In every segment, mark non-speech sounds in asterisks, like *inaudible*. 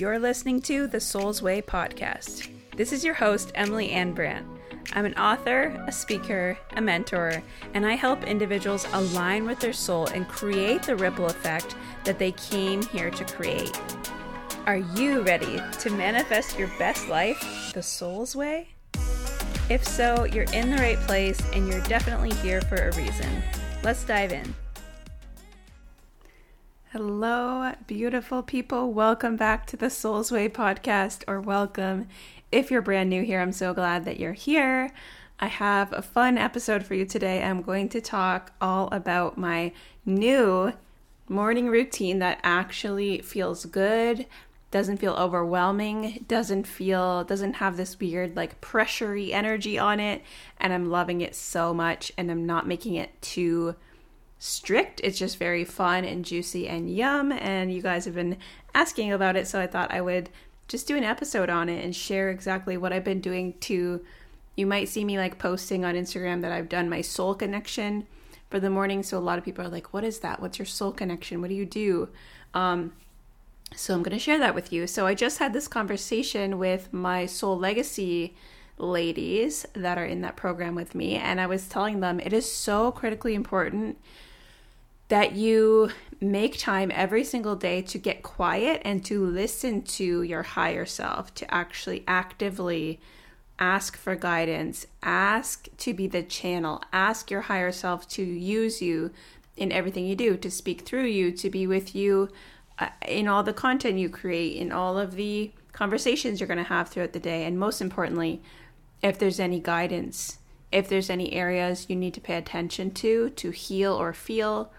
You're listening to the Soul's Way podcast. This is your host, Emily Anne Brant. I'm an author, a speaker, a mentor, and I help individuals align with their soul and create the ripple effect that they came here to create. Are you ready to manifest your best life the soul's way? If so, you're in the right place and you're definitely here for a reason. Let's dive in. Hello, beautiful people. Welcome back to the Soul's Way podcast, or welcome if you're brand new here. I'm so glad that you're here. I have a fun episode for you today. I'm going to talk all about my new morning routine that actually feels good, doesn't feel overwhelming, doesn't feel doesn't have this weird like pressury energy on it, and I'm loving it so much and I'm not making it too strict. It's just very fun and juicy and yum. And you guys have been asking about it, so I thought I would just do an episode on it and share exactly what I've been doing to. You might see me like posting on Instagram that I've done my soul connection for the morning. So a lot of people are like, "What is that? What's your soul connection? What do you do?" Um, so I'm going to share that with you. So I just had this conversation with my soul legacy ladies that are in that program with me, and I was telling them it is so critically important that you make time every single day to get quiet and to listen to your higher self, to actually actively ask for guidance, ask to be the channel, ask your higher self to use you in everything you do, to speak through you, to be with you uh, in all the content you create, in all of the conversations you're going to have throughout the day, and most importantly, if there's any guidance, if there's any areas you need to pay attention to, to heal or feel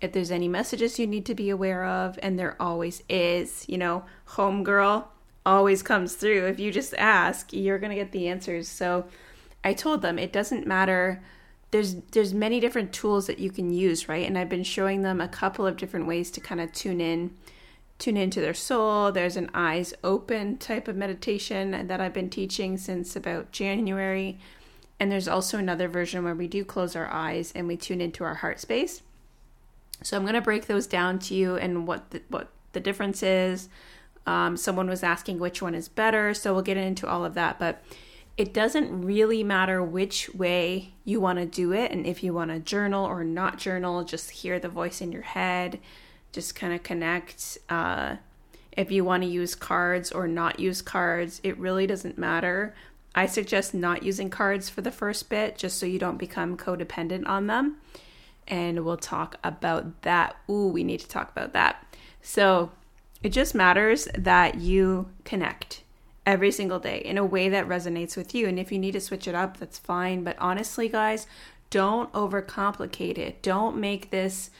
if there's any messages you need to be aware of, and there always is, you know, homegirl always comes through. If you just ask, you're going to get the answers. So I told them it doesn't matter there's there's many different tools that you can use, right? And I've been showing them a couple of different ways to kind of tune in tune into their soul. There's an eyes open type of meditation that I've been teaching since about January. And there's also another version where we do close our eyes and we tune into our heart space. So I'm going to break those down to you and what the, what the difference is. Um, someone was asking which one is better, so we'll get into all of that. But it doesn't really matter which way you want to do it, and if you want to journal or not journal, just hear the voice in your head, just kind of connect. Uh, if you want to use cards or not use cards, it really doesn't matter. I suggest not using cards for the first bit, just so you don't become codependent on them and we'll talk about that. Ooh, we need to talk about that. So it just matters that you connect every single day in a way that resonates with you. And if you need to switch it up, that's fine. But honestly, guys, don't overcomplicate it. Don't make this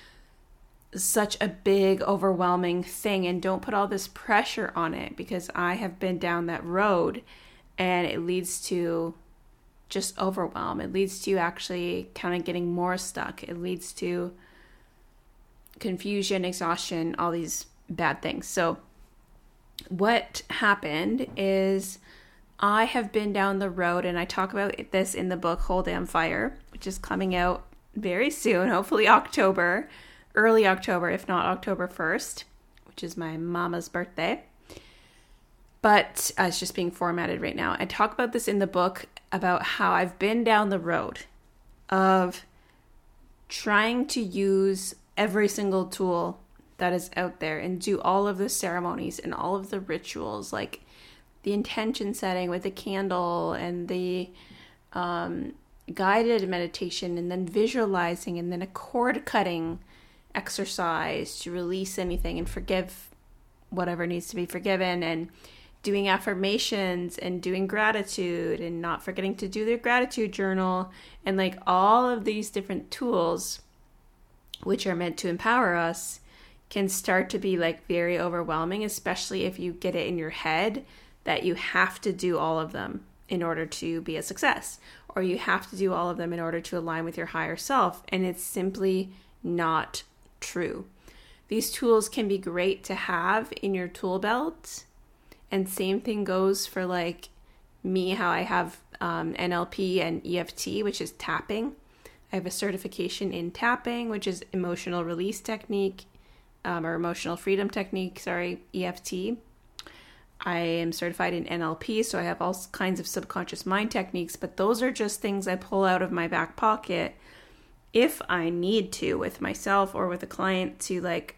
such a big, overwhelming thing and don't put all this pressure on it because I have been down that road and it leads to just overwhelm. It leads to you actually kind of getting more stuck. It leads to confusion, exhaustion, all these bad things. So, what happened is I have been down the road, and I talk about this in the book Whole Damn Fire, which is coming out very soon, hopefully October, early October, if not October 1st, which is my mama's birthday but uh, it's just being formatted right now. I talk about this in the book about how I've been down the road of trying to use every single tool that is out there and do all of the ceremonies and all of the rituals, like the intention setting with the candle and the um, guided meditation, and then visualizing, and then a cord cutting exercise to release anything and forgive whatever needs to be forgiven and doing affirmations and doing gratitude and not forgetting to do their gratitude journal and like all of these different tools which are meant to empower us can start to be like very overwhelming especially if you get it in your head that you have to do all of them in order to be a success or you have to do all of them in order to align with your higher self and it's simply not true. These tools can be great to have in your tool belt and same thing goes for like me, how I have um, NLP and EFT, which is tapping. I have a certification in tapping, which is emotional release technique um, or emotional freedom technique, sorry, EFT. I am certified in NLP, so I have all kinds of subconscious mind techniques, but those are just things I pull out of my back pocket if I need to with myself or with a client to like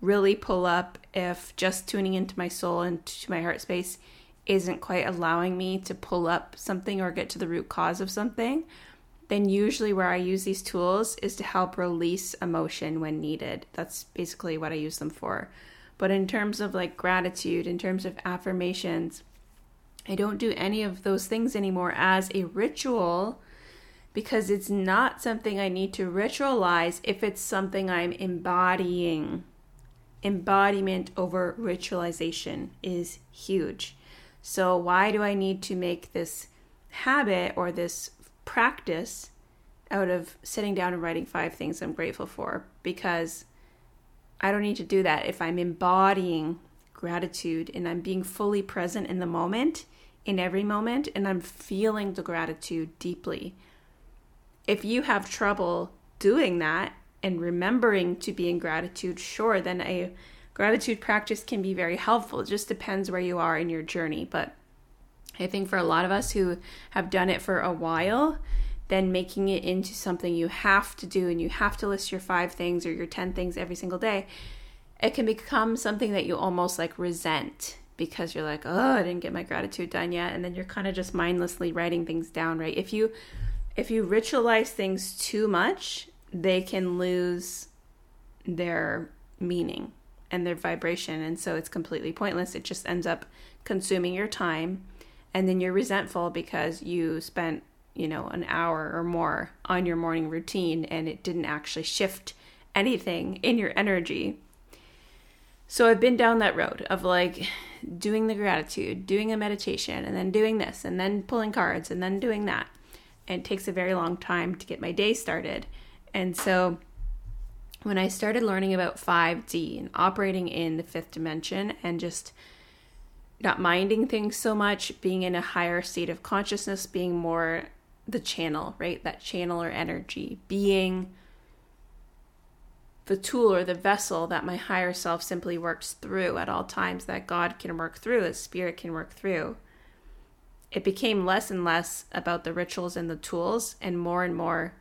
really pull up if just tuning into my soul and to my heart space isn't quite allowing me to pull up something or get to the root cause of something, then usually where I use these tools is to help release emotion when needed. That's basically what I use them for. But in terms of like gratitude, in terms of affirmations, I don't do any of those things anymore as a ritual because it's not something I need to ritualize if it's something I'm embodying. Embodiment over ritualization is huge. So, why do I need to make this habit or this practice out of sitting down and writing five things I'm grateful for? Because I don't need to do that. If I'm embodying gratitude and I'm being fully present in the moment, in every moment, and I'm feeling the gratitude deeply. If you have trouble doing that and remembering to be in gratitude, sure, then a gratitude practice can be very helpful. It just depends where you are in your journey. But I think for a lot of us who have done it for a while, then making it into something you have to do and you have to list your five things or your 10 things every single day, it can become something that you almost like resent because you're like, oh, I didn't get my gratitude done yet. And then you're kind of just mindlessly writing things down, right? If you if you ritualize things too much, they can lose their meaning and their vibration. And so it's completely pointless. It just ends up consuming your time. And then you're resentful because you spent you know, an hour or more on your morning routine and it didn't actually shift anything in your energy. So I've been down that road of like doing the gratitude, doing a meditation, and then doing this, and then pulling cards, and then doing that. And it takes a very long time to get my day started. And so when I started learning about 5D and operating in the fifth dimension and just not minding things so much, being in a higher state of consciousness, being more the channel, right? That channel or energy, being the tool or the vessel that my higher self simply works through at all times, that God can work through, that spirit can work through. It became less and less about the rituals and the tools and more and more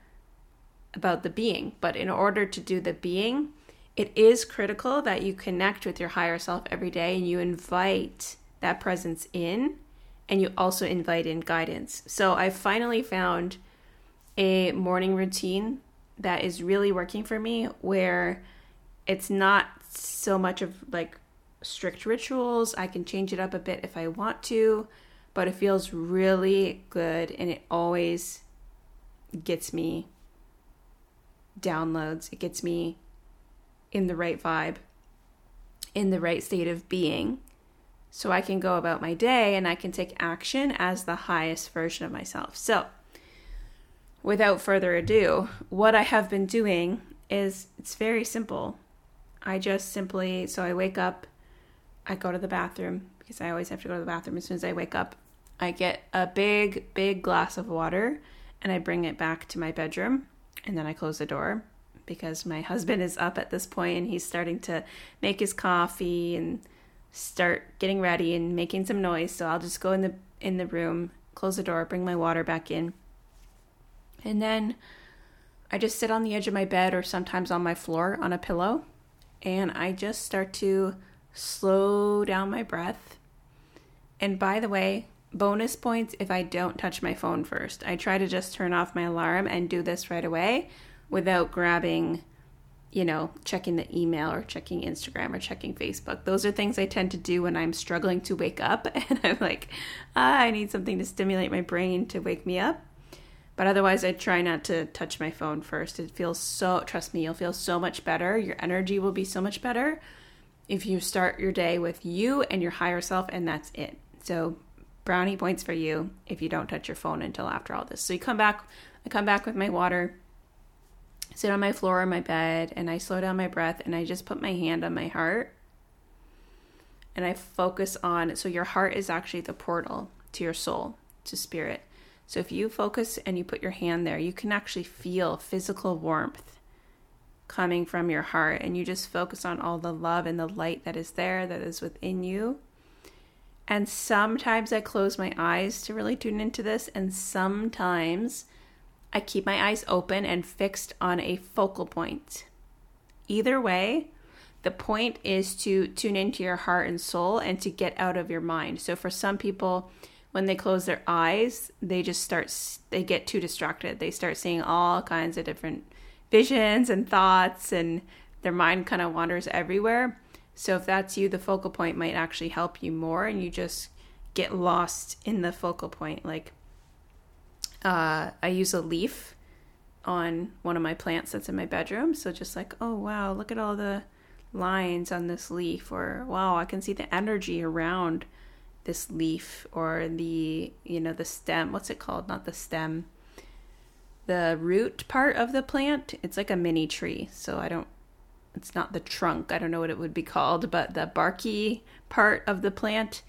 about the being. But in order to do the being, it is critical that you connect with your higher self every day and you invite that presence in and you also invite in guidance. So I finally found a morning routine that is really working for me where it's not so much of like strict rituals. I can change it up a bit if I want to, but it feels really good and it always gets me downloads. It gets me in the right vibe, in the right state of being so I can go about my day and I can take action as the highest version of myself. So, without further ado, what I have been doing is it's very simple. I just simply, so I wake up, I go to the bathroom because I always have to go to the bathroom as soon as I wake up. I get a big, big glass of water and I bring it back to my bedroom and then I close the door because my *laughs* husband is up at this point and he's starting to make his coffee and start getting ready and making some noise. So I'll just go in the in the room, close the door, bring my water back in. And then I just sit on the edge of my bed or sometimes on my floor on a pillow and I just start to slow down my breath. And by the way, bonus points if I don't touch my phone first. I try to just turn off my alarm and do this right away without grabbing you know, checking the email or checking Instagram or checking Facebook. Those are things I tend to do when I'm struggling to wake up *laughs* and I'm like, ah, I need something to stimulate my brain to wake me up. But otherwise, I try not to touch my phone first. It feels so, trust me, you'll feel so much better. Your energy will be so much better if you start your day with you and your higher self, and that's it. So, brownie points for you if you don't touch your phone until after all this. So, you come back, I come back with my water sit on my floor in my bed and I slow down my breath and I just put my hand on my heart and I focus on so your heart is actually the portal to your soul, to spirit. So if you focus and you put your hand there, you can actually feel physical warmth coming from your heart and you just focus on all the love and the light that is there that is within you. And sometimes I close my eyes to really tune into this, and sometimes I keep my eyes open and fixed on a focal point. Either way, the point is to tune into your heart and soul and to get out of your mind. So for some people, when they close their eyes, they just start, they get too distracted. They start seeing all kinds of different visions and thoughts, and their mind kind of wanders everywhere. So if that's you, the focal point might actually help you more, and you just get lost in the focal point. Like, uh, I use a leaf on one of my plants that's in my bedroom. So just like, oh wow, look at all the lines on this leaf, or wow, I can see the energy around this leaf, or the you know the stem. What's it called? Not the stem. The root part of the plant. It's like a mini tree. So I don't it's not the trunk. I don't know what it would be called, but the barky part of the plant.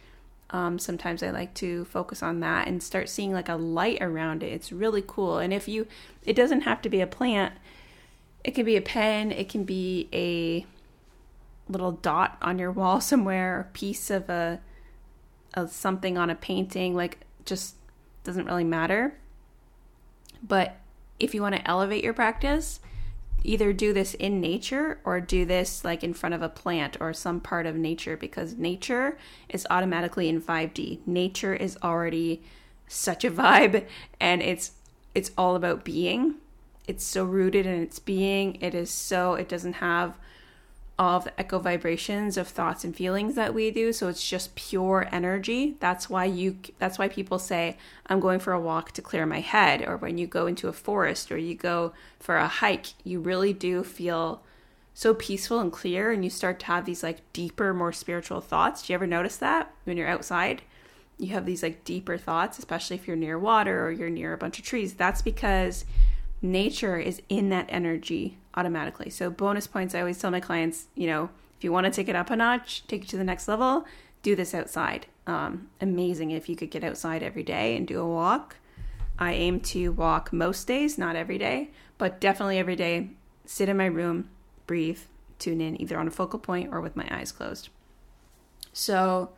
Um, sometimes I like to focus on that and start seeing like a light around it. It's really cool. And if you, it doesn't have to be a plant. It can be a pen. It can be a little dot on your wall *laughs* somewhere, a piece of a, of something on a painting. Like just doesn't really matter. But if you want to elevate your practice, either do this in nature or do this like in front of a plant or some part of nature because nature is automatically in 5D. Nature is already such a vibe and it's it's all about being. It's so rooted in its being. It is so it doesn't have of the echo vibrations of thoughts and feelings that we do. So it's just pure energy. That's why you that's why people say i'm going for a walk to clear my head. Or when you go into a forest or you go for a hike you really do feel so peaceful and clear and you start to have these like deeper more spiritual thoughts. Do you ever notice that when you're outside? You have these like deeper thoughts especially if you're near water or you're near a bunch of trees. That's because nature is in that energy automatically. So, bonus points, I always tell my clients, you know, if you want to take it up a notch, take it to the next level, do this outside. Um, amazing if you could get outside every day and do a walk. I aim to walk most days, not every day, but definitely every day. Sit in my room, breathe, tune in either on a focal point or with my eyes closed. So,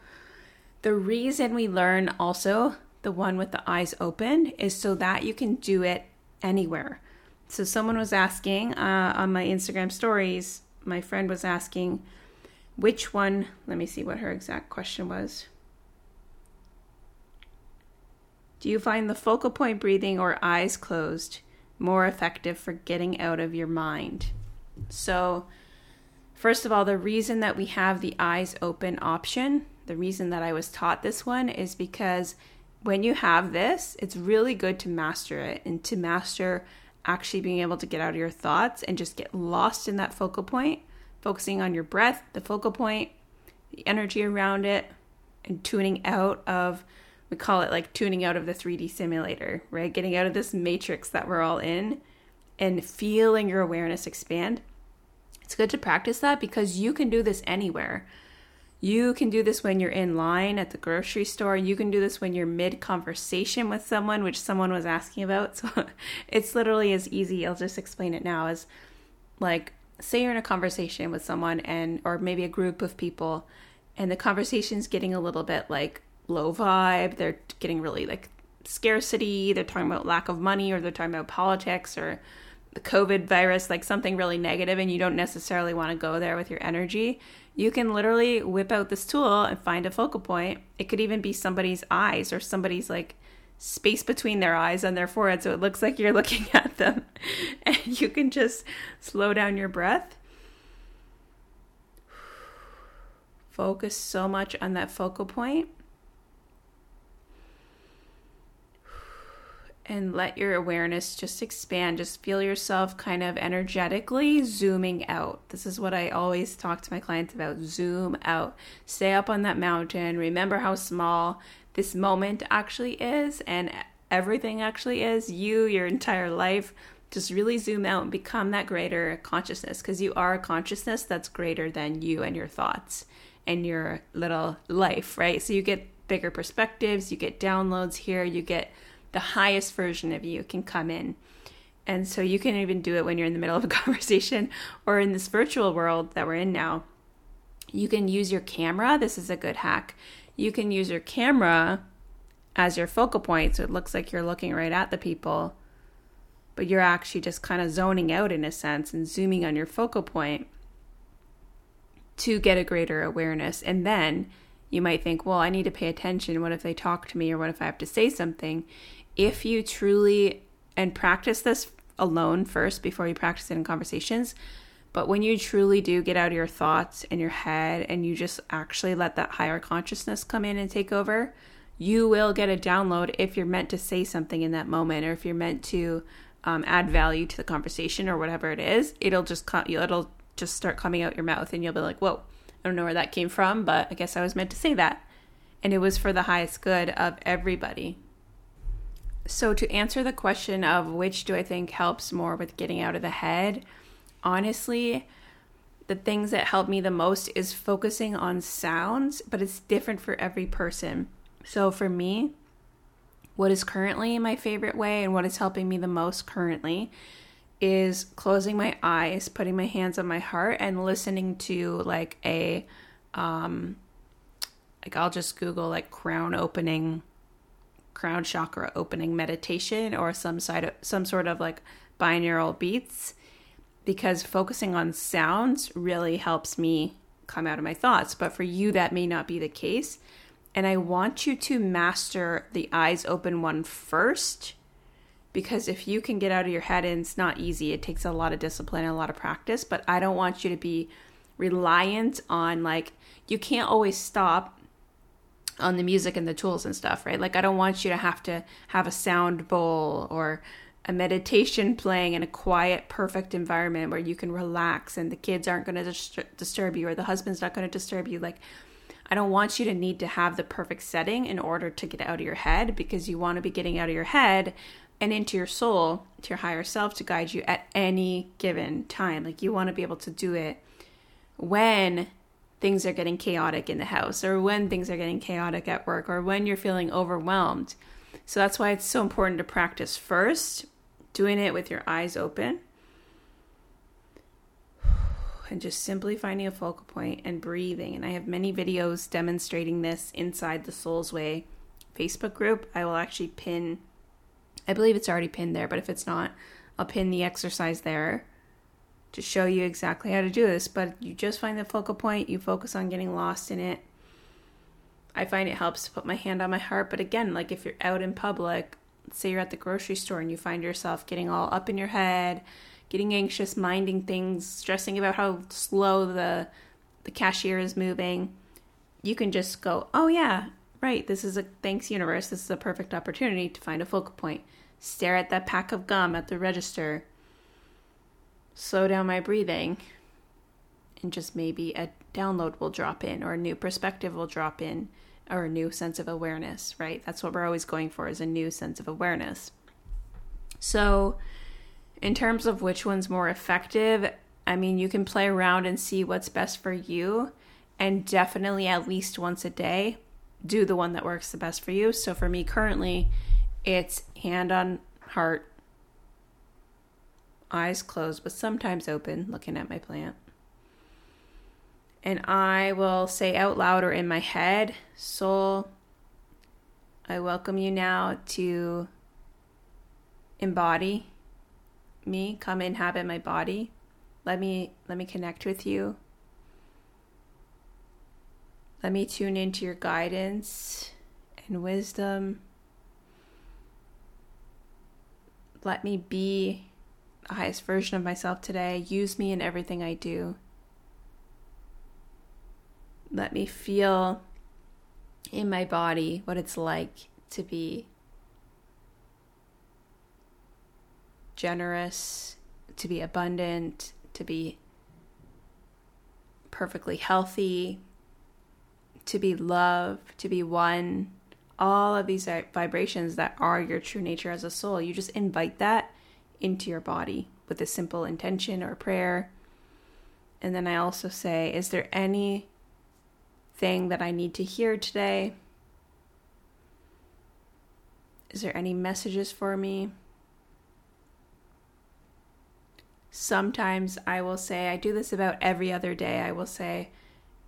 the reason we learn also the one with the eyes open is so that you can do it anywhere. So someone was asking uh, on my Instagram stories, my friend was asking which one, let me see what her exact question was. Do you find the focal point breathing or eyes closed more effective for getting out of your mind? So, first of all, the reason that we have the eyes open option, the reason that I was taught this one is because when you have this, it's really good to master it and to master actually being able to get out of your thoughts and just get lost in that focal point, focusing on your breath, the focal point, the energy around it, and tuning out of, we call it like tuning out of the 3D simulator, right? Getting out of this matrix that we're all in and feeling your awareness expand. It's good to practice that because you can do this anywhere. You can do this when you're in line at the grocery store. You can do this when you're mid conversation with someone, which someone was asking about. *laughs* So it's literally as easy. I'll just explain it now as like say you're in a conversation with someone and or maybe a group of people and the conversation's getting a little bit like low vibe. They're getting really like scarcity, they're talking about lack of money or they're talking about politics or the COVID virus, like something really negative, and you don't necessarily want to go there with your energy, you can literally whip out this tool and find a focal point. It could even be somebody's eyes or somebody's like space between their eyes and their forehead so it looks like you're *laughs* looking at them. *laughs* And you can just slow down your breath. Focus so much on that focal point and let your awareness just expand. Just feel yourself kind of energetically zooming out. This is what I always talk to my clients about zoom out. Stay up on that mountain. Remember how small this moment actually is and everything actually is. You, your entire life. Just really zoom out and become that greater consciousness because you are a consciousness that's greater than you and your thoughts and your little life, right? So you get bigger perspectives, you get downloads here, you get the highest version of you can come in. And so you can even do it when you're in the middle of a *laughs* conversation or in this virtual world that we're in now. You can use your camera. This is a good hack. You can use your camera as your focal point so it looks like you're looking right at the people, but you're actually just kind of zoning out in a sense and zooming on your focal point to get a greater awareness. And then you might think, well, I need to pay attention. What if they talk to me or what if I have to say something? If you truly and practice this alone first before you practice it in conversations, but when you truly do get out of your thoughts and your head and you just actually let that higher consciousness come in and take over, you will get a download if you're meant to say something in that moment or if you're meant to um, add value to the conversation or whatever it is. It'll just come, it'll just start coming out your mouth and you'll be like, whoa, I don't know where that came from, but I guess I was meant to say that. And it was for the highest good of everybody. So, to answer the question of which do I think helps more with getting out of the head, honestly, the things that help me the most is focusing on sounds, but it's different for every person. So for me, what is currently my favorite way and what is helping me the most currently is closing my eyes, putting my hands on my heart and listening to like a um like I'll just google like crown opening crown chakra opening meditation or some side of, some sort of like binaural beats because focusing on sounds really helps me come out of my thoughts. But for you, that may not be the case. And I want you to master the eyes open one first because if you can get out of your head, and it's not easy, it takes a lot of discipline and a lot of practice. But I don't want you to be reliant on, like, you can't always stop on the music and the tools and stuff, right? Like, I don't want you to have to have a sound bowl or a meditation *laughs* playing in a quiet, perfect environment where you can relax and the kids aren't going to disturb you or the husband's not going to disturb you. Like, I don't want you to need to have the perfect setting in order to get out of your head because you want to be getting out of your head and into your soul, to your higher self to guide you at any given time. Like, you want to be able to do it when things are getting chaotic in the house or when things are getting chaotic at work or when you're feeling overwhelmed. So that's why it's so important to practice first doing it with your eyes open and just simply finding a focal point and breathing. And I have many videos demonstrating this inside the Souls Way Facebook group. I will actually pin, I believe it's already pinned there, but if it's not, I'll pin the exercise there to show you exactly how to do this. But you just find the focal point, you focus on getting lost in it. I find it helps to put my hand on my heart. But again, like if you're out in public, say you're at the grocery store and you find yourself getting all up in your head, getting anxious, minding things, stressing about how slow the the cashier is moving, you can just go, "Oh yeah, right, this is a thanks universe. This is a perfect opportunity to find a focal point. Stare at that pack of gum at the register. Slow down my breathing." And just maybe a download will drop in or a new perspective will drop in or a new sense of awareness, right? That's what we're always going for is a new sense of awareness. So, in terms of which one's more effective, I mean, you can play around and see what's best for you and definitely at least once a day do the one that works the best for you. So for me currently, it's hand on heart, eyes closed but sometimes open, looking at my plant and I will say out loud or in my head, Soul, I welcome you now to embody me, come inhabit my body. Let me let me connect with you. Let me tune into your guidance and wisdom. Let me be the highest version of myself today. Use me in everything I do. Let me feel in my body what it's like to be generous, to be abundant, to be perfectly healthy, to be love, to be one. All of these vibrations that are your true nature as a soul, you just invite that into your body with a simple intention or prayer. And then I also say, is there any thing that I need to hear today? Is there any messages for me? Sometimes I will say, I do this about every other day. I will say,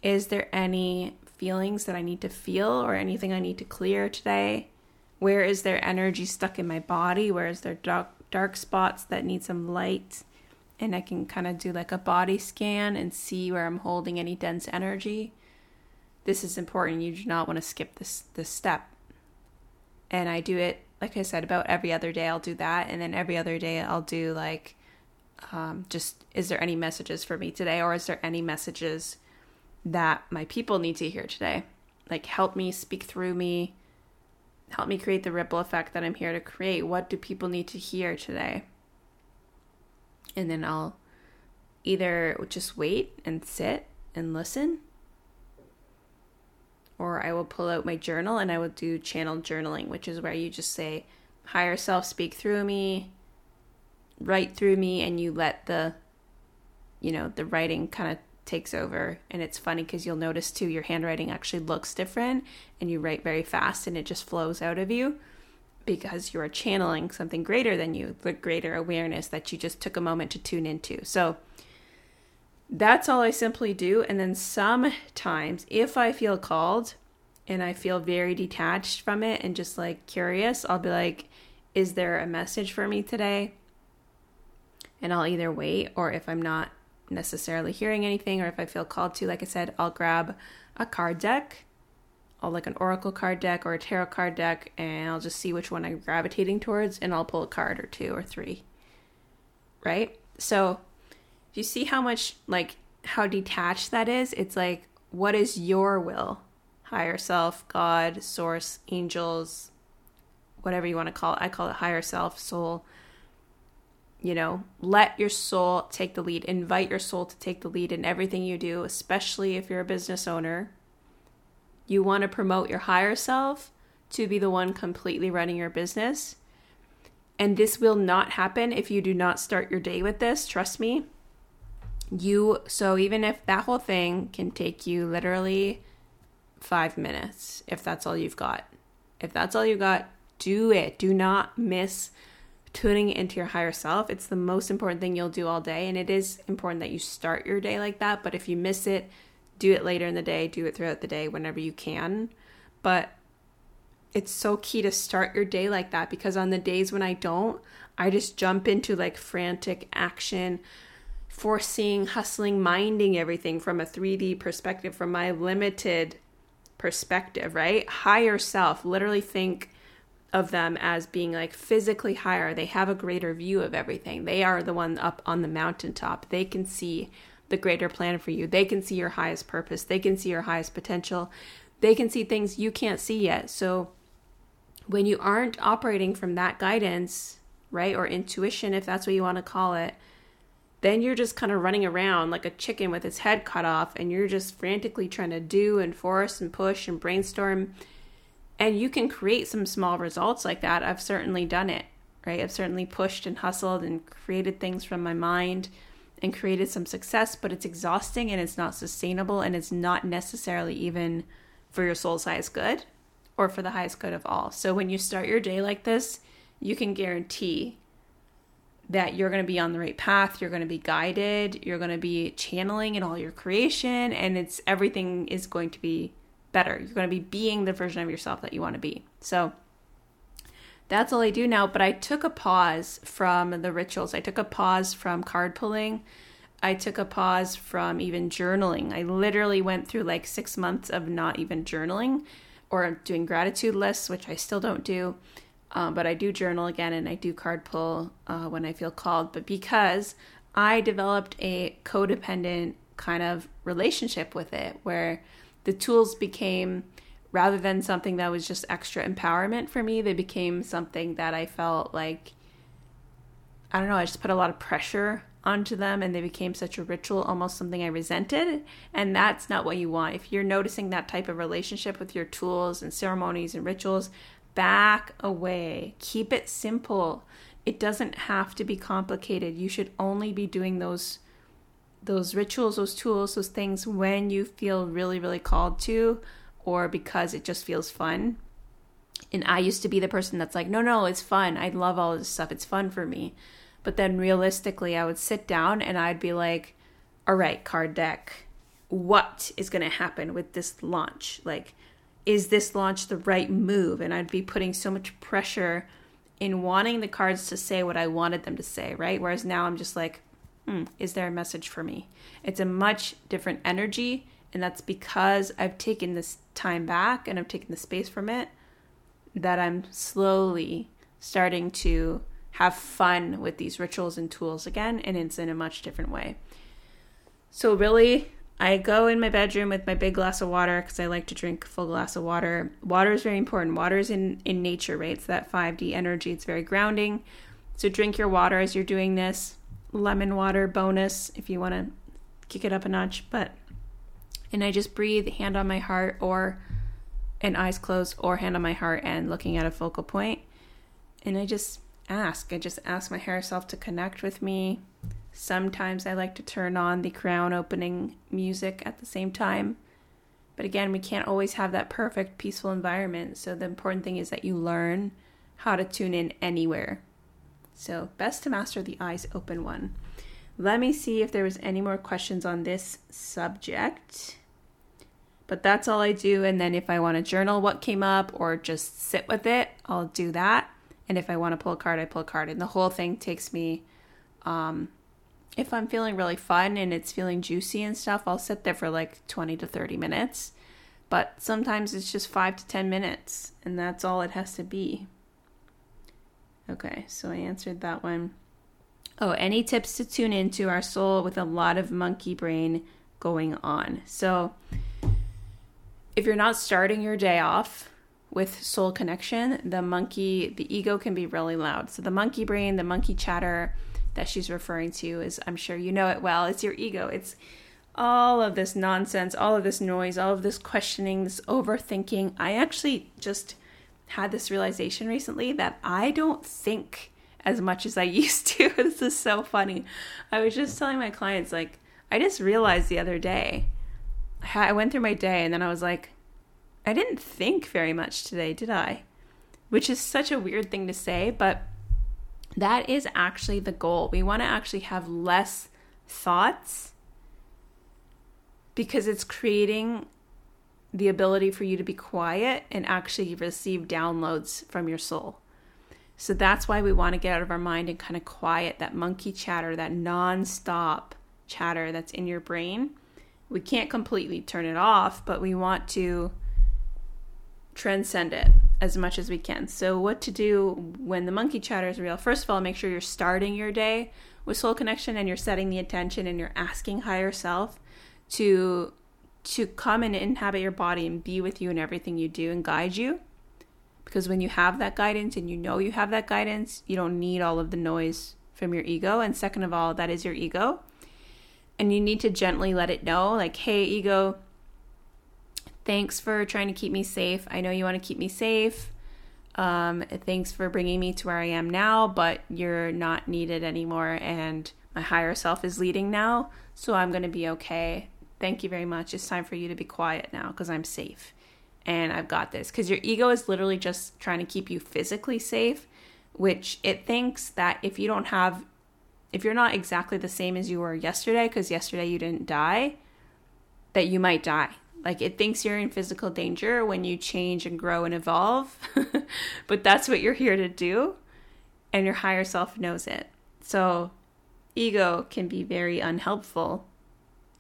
Is there any feelings that I need to feel or anything I need to clear today? Where is there energy stuck in my body? Where is there dark, dark spots that need some light? And I can kind of do like a body scan and see where I'm holding any dense energy. This is important. You do not want to skip this this step. And I do it like I said about every other day I'll do that and then every other day I'll do like um, just is there any messages for me today or is there any messages that my people need to hear today like help me speak through me help me create the ripple effect that i'm here to create. What do people need to hear today? And then i'll either just wait and sit and listen or i will pull out my journal and i will do channel journaling which is where you just say higher self speak through me write through me and you let the you know the writing kind of takes over. And it's funny because you'll notice too your handwriting actually looks different and you write very fast and it just flows out of you because you are channeling something greater than you the greater awareness that you just took a moment to tune into. So that's all I simply do. And then sometimes if I feel called and I feel very detached from it and just like curious I'll be like is there a message for me today? And I'll either wait or if I'm not necessarily hearing anything or if I feel called to, like I said, I'll grab a card deck. I'll like an oracle card deck or a tarot card deck and I'll just see which one I'm gravitating towards and I'll pull a card or two or three. Right? So, you see how much like how detached that is? It's like what is your will? Higher self, God, source, angels, whatever you want to call it. I call it higher self, soul you know, let your soul take the lead. Invite your soul to take the lead in everything you do, especially if you're a business owner. You want to promote your higher self to be the one completely running your business. And this will not happen if you do not start your day with this. Trust me. You, so even if that whole thing can take you literally five minutes, if that's all you've got, if that's all you got, do it. Do not miss tuning into your higher self. It's the most important thing you'll do all day. And it is important that you start your day like that. But if you miss it, do it later in the day, do it throughout the day whenever you can. But it's so key to start your day like that because on the days when I don't, I just jump into like frantic action, foreseeing, hustling, minding everything from a 3D perspective, from my limited perspective, right? Higher self, literally think of them as being like physically higher. They have a greater view of everything. They are the one up on the mountaintop. They can see the greater plan for you. They can see your highest purpose. They can see your highest potential. They can see things you can't see yet. So when you aren't operating from that guidance, right, or intuition, if that's what you want to call it, then you're just kind of running around like a chicken with its head cut off and you're just frantically trying to do and force and push and brainstorm and you can create some small results like that. I've certainly done it, right? I've certainly pushed and hustled and created things from my mind and created some success, but it's exhausting and it's not sustainable and it's not necessarily even for your soul's highest good or for the highest good of all. So when you start your day like this, you can guarantee that you're going to be on the right path, you're going to be guided, you're going to be channeling in all your creation and it's everything is going to be better. You're going to be being the version of yourself that you want to be. So that's all I do now. But I took a pause from the rituals, I took a pause from card pulling. I took a pause from even journaling. I literally went through like six months of not even journaling or doing gratitude lists, which I still don't do. Um, but I do journal again and I do card pull uh, when I feel called. But because I developed a codependent kind of relationship with it where the tools became rather than something that was just extra empowerment for me, they became something that I felt like I don't know, I just put a lot of pressure onto them and they became such a ritual, almost something I resented. And that's not what you want. If you're noticing that type of relationship with your tools and ceremonies and rituals, back away. Keep it simple. It doesn't have to be complicated. You should only be doing those those rituals, those tools, those things when you feel really, really called to or because it just feels fun. And I used to be the person that's like, no, no, it's fun. I love all this stuff. It's fun for me. But then realistically, I would sit down and I'd be like, all right, card deck, what is going to happen with this launch. Like, is this launch the right move? And I'd be putting so much pressure in wanting the cards to say what I wanted them to say, right? Whereas now I'm just like, hmm, is there a message for me? It's a much different energy. And that's because I've taken this time back and I've taken the space from it that I'm slowly starting to have fun with these rituals and tools again. And it's in a much different way. So, really, I go in my bedroom with my big glass of water because I like to drink a full glass of water. Water is very important. Water is in, in nature, right? It's that 5D energy. It's very grounding. So drink your water as you're doing this. Lemon water bonus if you want to kick it up a notch. But, and I just breathe, hand on my heart or and eyes closed or hand on my heart and looking at a focal point. And I just ask. I just ask my higher self to connect with me, Sometimes I like to turn on the crown opening music at the same time. But again, we can't always have that perfect peaceful environment. So the important thing is that you learn how to tune in anywhere. So, best to master the eyes open one. Let me see if there was any more questions on this subject. But that's all I do and then if I want to journal what came up or just sit with it, I'll do that. And if I want to pull a card, I pull a card. And the whole thing takes me um, if I'm feeling really fun and it's feeling juicy and stuff, I'll sit there for like 20 to 30 minutes. But sometimes it's just 5 to 10 minutes, and that's all it has to be. Okay, so I answered that one. Oh, any tips to tune into our soul with a lot of monkey brain going on? So, if you're not starting your day off with soul connection, the monkey, the ego can be really loud. So, the monkey brain, the monkey chatter, that she's referring to is I'm sure you know it well. It's your ego. It's all of this nonsense, all of this noise, all of this questioning, this overthinking. I actually just had this realization recently that I don't think as much as I *laughs* used to. this is so funny. I was just telling my clients, like, I just realized the other day, I went through my day and then I was like, I didn't think very much today, did I? Which is such a weird thing to say, but that is actually the goal. We want to actually have less thoughts because it's creating the ability for you to be quiet and actually receive downloads from your soul. So that's why we want to get out of our mind and kind of quiet that monkey chatter, that non-stop chatter that's in your brain. We can't completely turn it off, but we want to transcend it as much as we can. So, what to do when the monkey chatter is real? First of all, make sure you're starting your day with soul connection and you're setting the intention and you're asking higher self to to come and inhabit your body and be with you in everything you do and guide you. Because when you have that guidance and you know you have that guidance, you don't need all of the noise from your ego. And second of all, that is your ego. And you need to gently let it know, like, hey, ego, Thanks for trying to keep me safe. I know you want to keep me safe. Um, thanks for bringing me to where I am now, but you're not needed anymore, and my higher self is leading now, so I'm going to be okay. Thank you very much. It's time for you to be quiet now because I'm safe and I've got this. Because your ego is literally just trying to keep you physically safe, which it thinks that if you don't have, if you're not exactly the same as you were yesterday, because yesterday you didn't die, that you might die like it thinks you're in physical danger when you change and grow and evolve, *laughs* but that's what you're here to do, and your higher self knows it. So, ego can be very unhelpful,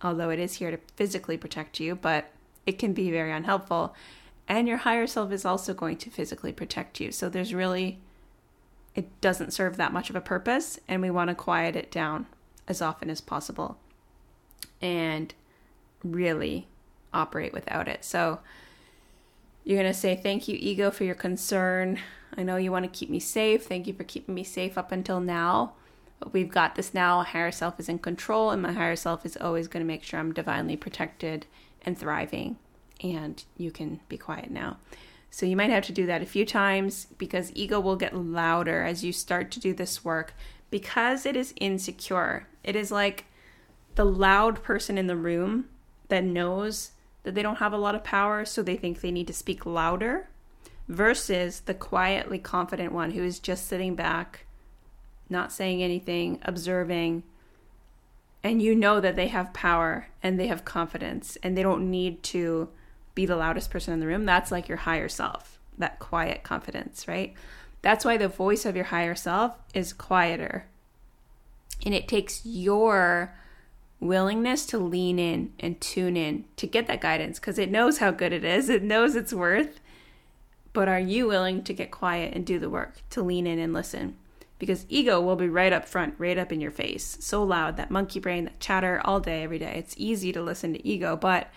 although it is here to physically protect you, but it can be very unhelpful. And your higher self is also going to physically protect you. So, there's really, it doesn't serve that much of a purpose, and we want to quiet it down as often as possible. And really operate without it. So you're going to say, Thank you, ego, for your concern. I know you want to keep me safe. Thank you for keeping me safe up until now. We've got this now. Higher self is in control, and my higher self is always going to make sure I'm divinely protected and thriving. And you can be quiet now. So you might have to do that a few times because ego will get louder as you start to do this work because it is insecure. It is like the loud person in the room that knows that they don't have a lot of power, so they think they need to speak louder, versus the quietly confident one who is just sitting back, not saying anything, observing, and you know that they have power and they have confidence and they don't need to be the loudest person in the room. That's like your higher self, that quiet confidence, right? That's why the voice of your higher self is quieter. And it takes your willingness to lean in and tune in to get that guidance because it knows how good it is, it knows its worth. But are you willing to get quiet and do the work, to lean in and listen? Because ego will be right up front, right up in your face, so loud, that monkey brain, that chatter all day, every day. It's easy to listen to ego, but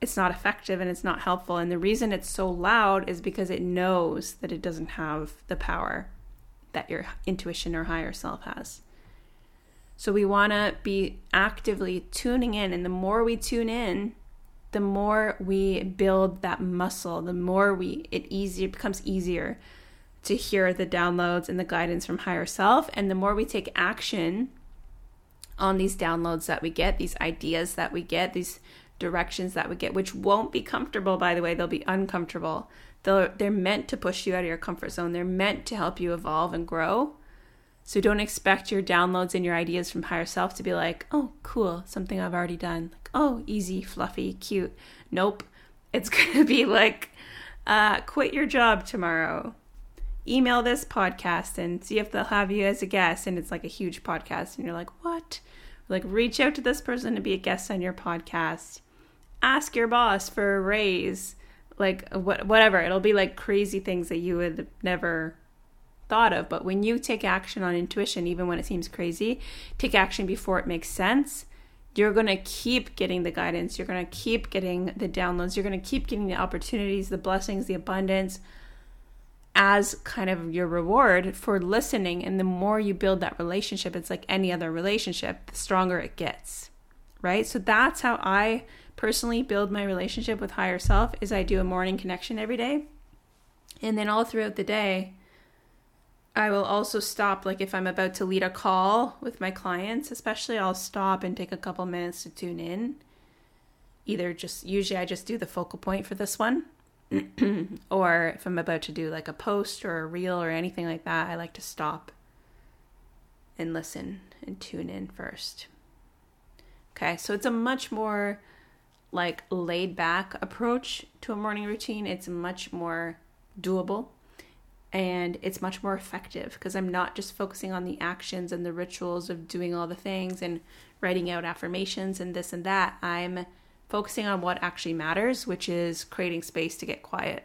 it's not effective and it's not helpful. And the reason it's so loud is because it knows that it doesn't have the power that your intuition or higher self has. So we want to be actively tuning in. And the more we tune in, the more we build that muscle, the more we it easier becomes easier to hear the downloads and the guidance from higher self. And the more we take action on these downloads that we get, these ideas that we get, these directions that we get, which won't be comfortable, by the way, they'll be uncomfortable. They're, they're meant to push you out of your comfort zone. They're meant to help you evolve and grow. So don't expect your downloads and your ideas from higher self to be like, oh, cool, something I've already done. Like, oh, easy, fluffy, cute. Nope. It's *laughs* going to be like, uh, quit your job tomorrow. Email this podcast and see if they'll have you as a guest. And it's like a huge podcast. And you're like, what? Like, reach out to this person to be a guest on your podcast. Ask your boss for a raise. Like, what, whatever. It'll be like crazy things that you would never thought of. But when you take action on intuition, even when it seems crazy, take action before it makes sense. You're going to keep getting the guidance. You're going to keep getting the downloads. You're going to keep getting the opportunities, the blessings, the abundance as kind of your reward for listening. And the more you build that relationship, it's like any other relationship, the stronger it gets. Right? So that's how I personally build my relationship with higher self is I do a morning connection every day. And then all throughout the day, I will also stop, like if I'm about to lead a call with my clients, especially, I'll stop and take a couple minutes to tune in. Either just, usually I just do the focal point for this one, *clears throat* or if I'm about to do like a post or a reel or anything like that, I like to stop and listen and tune in first. Okay, so it's a much more like laid back approach to a morning routine. It's much more doable and it's much more effective because I'm not just focusing on the actions and the rituals of doing all the things and writing out affirmations and this and that. I'm focusing on what actually matters, which is creating space to get quiet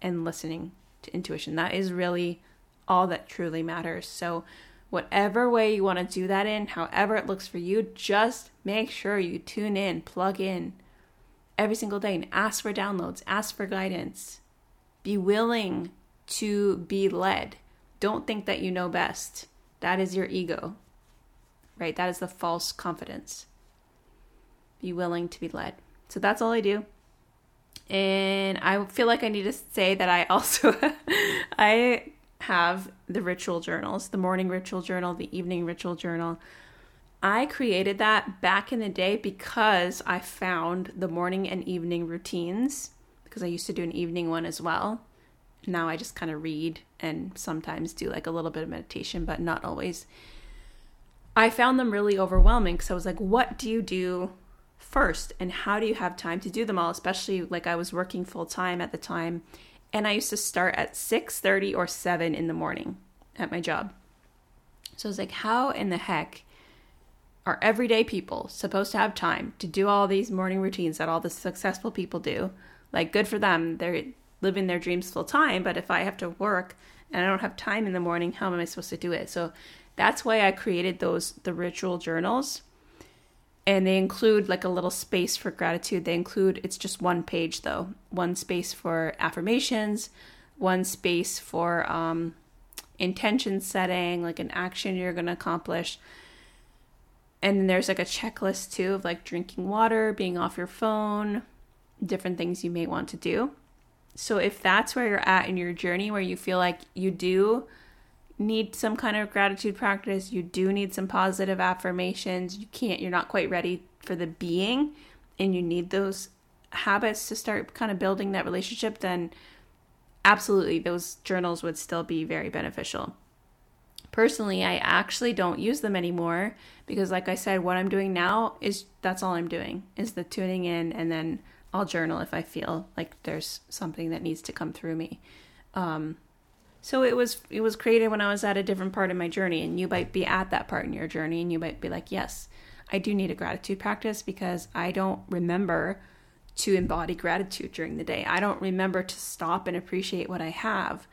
and listening to intuition. That is really all that truly matters. So, whatever way you want to do that in, however it looks for you, just make sure you tune in, plug in every single day and ask for downloads, ask for guidance. Be willing to be led. Don't think that you know best. That is your ego, right? That is the false confidence. Be willing to be led. So that's all I do. And I feel like I need to say that I also *laughs* I have the ritual journals, the morning ritual journal, the evening ritual journal. I created that back in the day because I found the morning and evening routines because I used to do an evening one as well now I just kind of read and sometimes do like a little bit of meditation, but not always. I found them really overwhelming because I was like, what do you do first? And how do you have time to do them all? Especially like I was working full time at the time. And I used to start at 6 30 or 7 in the morning at my job. So I was like, how in the heck are everyday people supposed to have time to do all these morning routines that all the successful people do? Like, good for them. They're living their dreams full time. But if I have to work and I don't have time in the morning, how am I supposed to do it? So that's why I created those the ritual journals. And they include like a little space for gratitude. They include it's just one page though. One space for affirmations, one space for um intention setting, like an action you're to accomplish. And then there's like a checklist too of like drinking water, being off your phone, different things you may want to do. So if that's where you're at in your journey where you feel like you do need some kind of gratitude practice, you do need some positive affirmations, you can't you're not quite ready for the being and you need those habits to start kind of building that relationship, then absolutely those journals would still be very beneficial. Personally, I actually don't use them anymore because like I said, what I'm doing now is that's all I'm doing is the tuning in and then I'll journal if I feel like there's something that needs to come through me. Um, so it was it was created when I was at a different part of my journey, and you might be at that part in your journey, and you might be like, yes, I do need a gratitude practice because I don't remember to embody gratitude during the day. I don't remember to stop and appreciate what I have.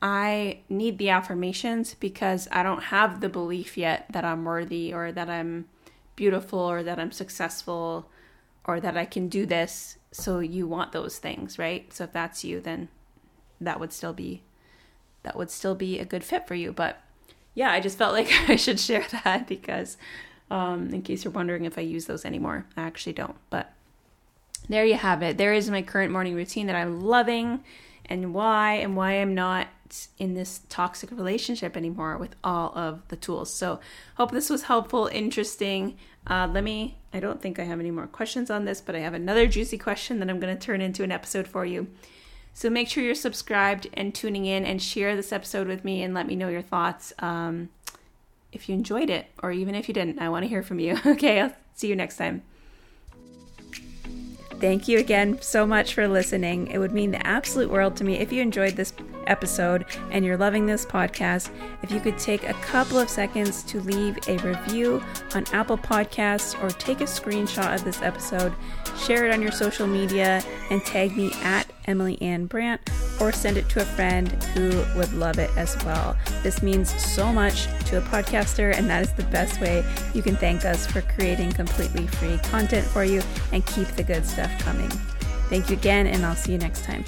I need the affirmations because I don't have the belief yet that I'm worthy or that I'm beautiful or that I'm successful or that I can do this. So you want those things, right? So if that's you, then that would still be that would still be a good fit for you. But yeah, I just felt like *laughs* I should share that because um, in case you're wondering if I use those anymore, I actually don't. But there you have it. There is my current morning routine that I'm loving and why and why I'm not in this toxic relationship anymore with all of the tools. So, hope this was helpful, interesting. Uh, let me, I don't think I have any more questions on this, but I have another juicy question that I'm going to turn into an episode for you. So make sure you're subscribed and tuning in and share this episode with me and let me know your thoughts. Um, if you enjoyed it, or even if you didn't, I want to hear from you. *laughs* okay, I'll see you next time. Thank you again so much for listening. It would mean the absolute world to me if you enjoyed this episode and you're loving this podcast, if you could take a couple of seconds to leave a review on Apple Podcasts or take a screenshot of this episode, share it on your social media, and tag me at Emily Anne Brant or send it to a friend who would love it as well. This means so much to a podcaster, and that is the best way you can thank us for creating completely free content for you and keep the good stuff coming. Thank you again, and I'll see you next time.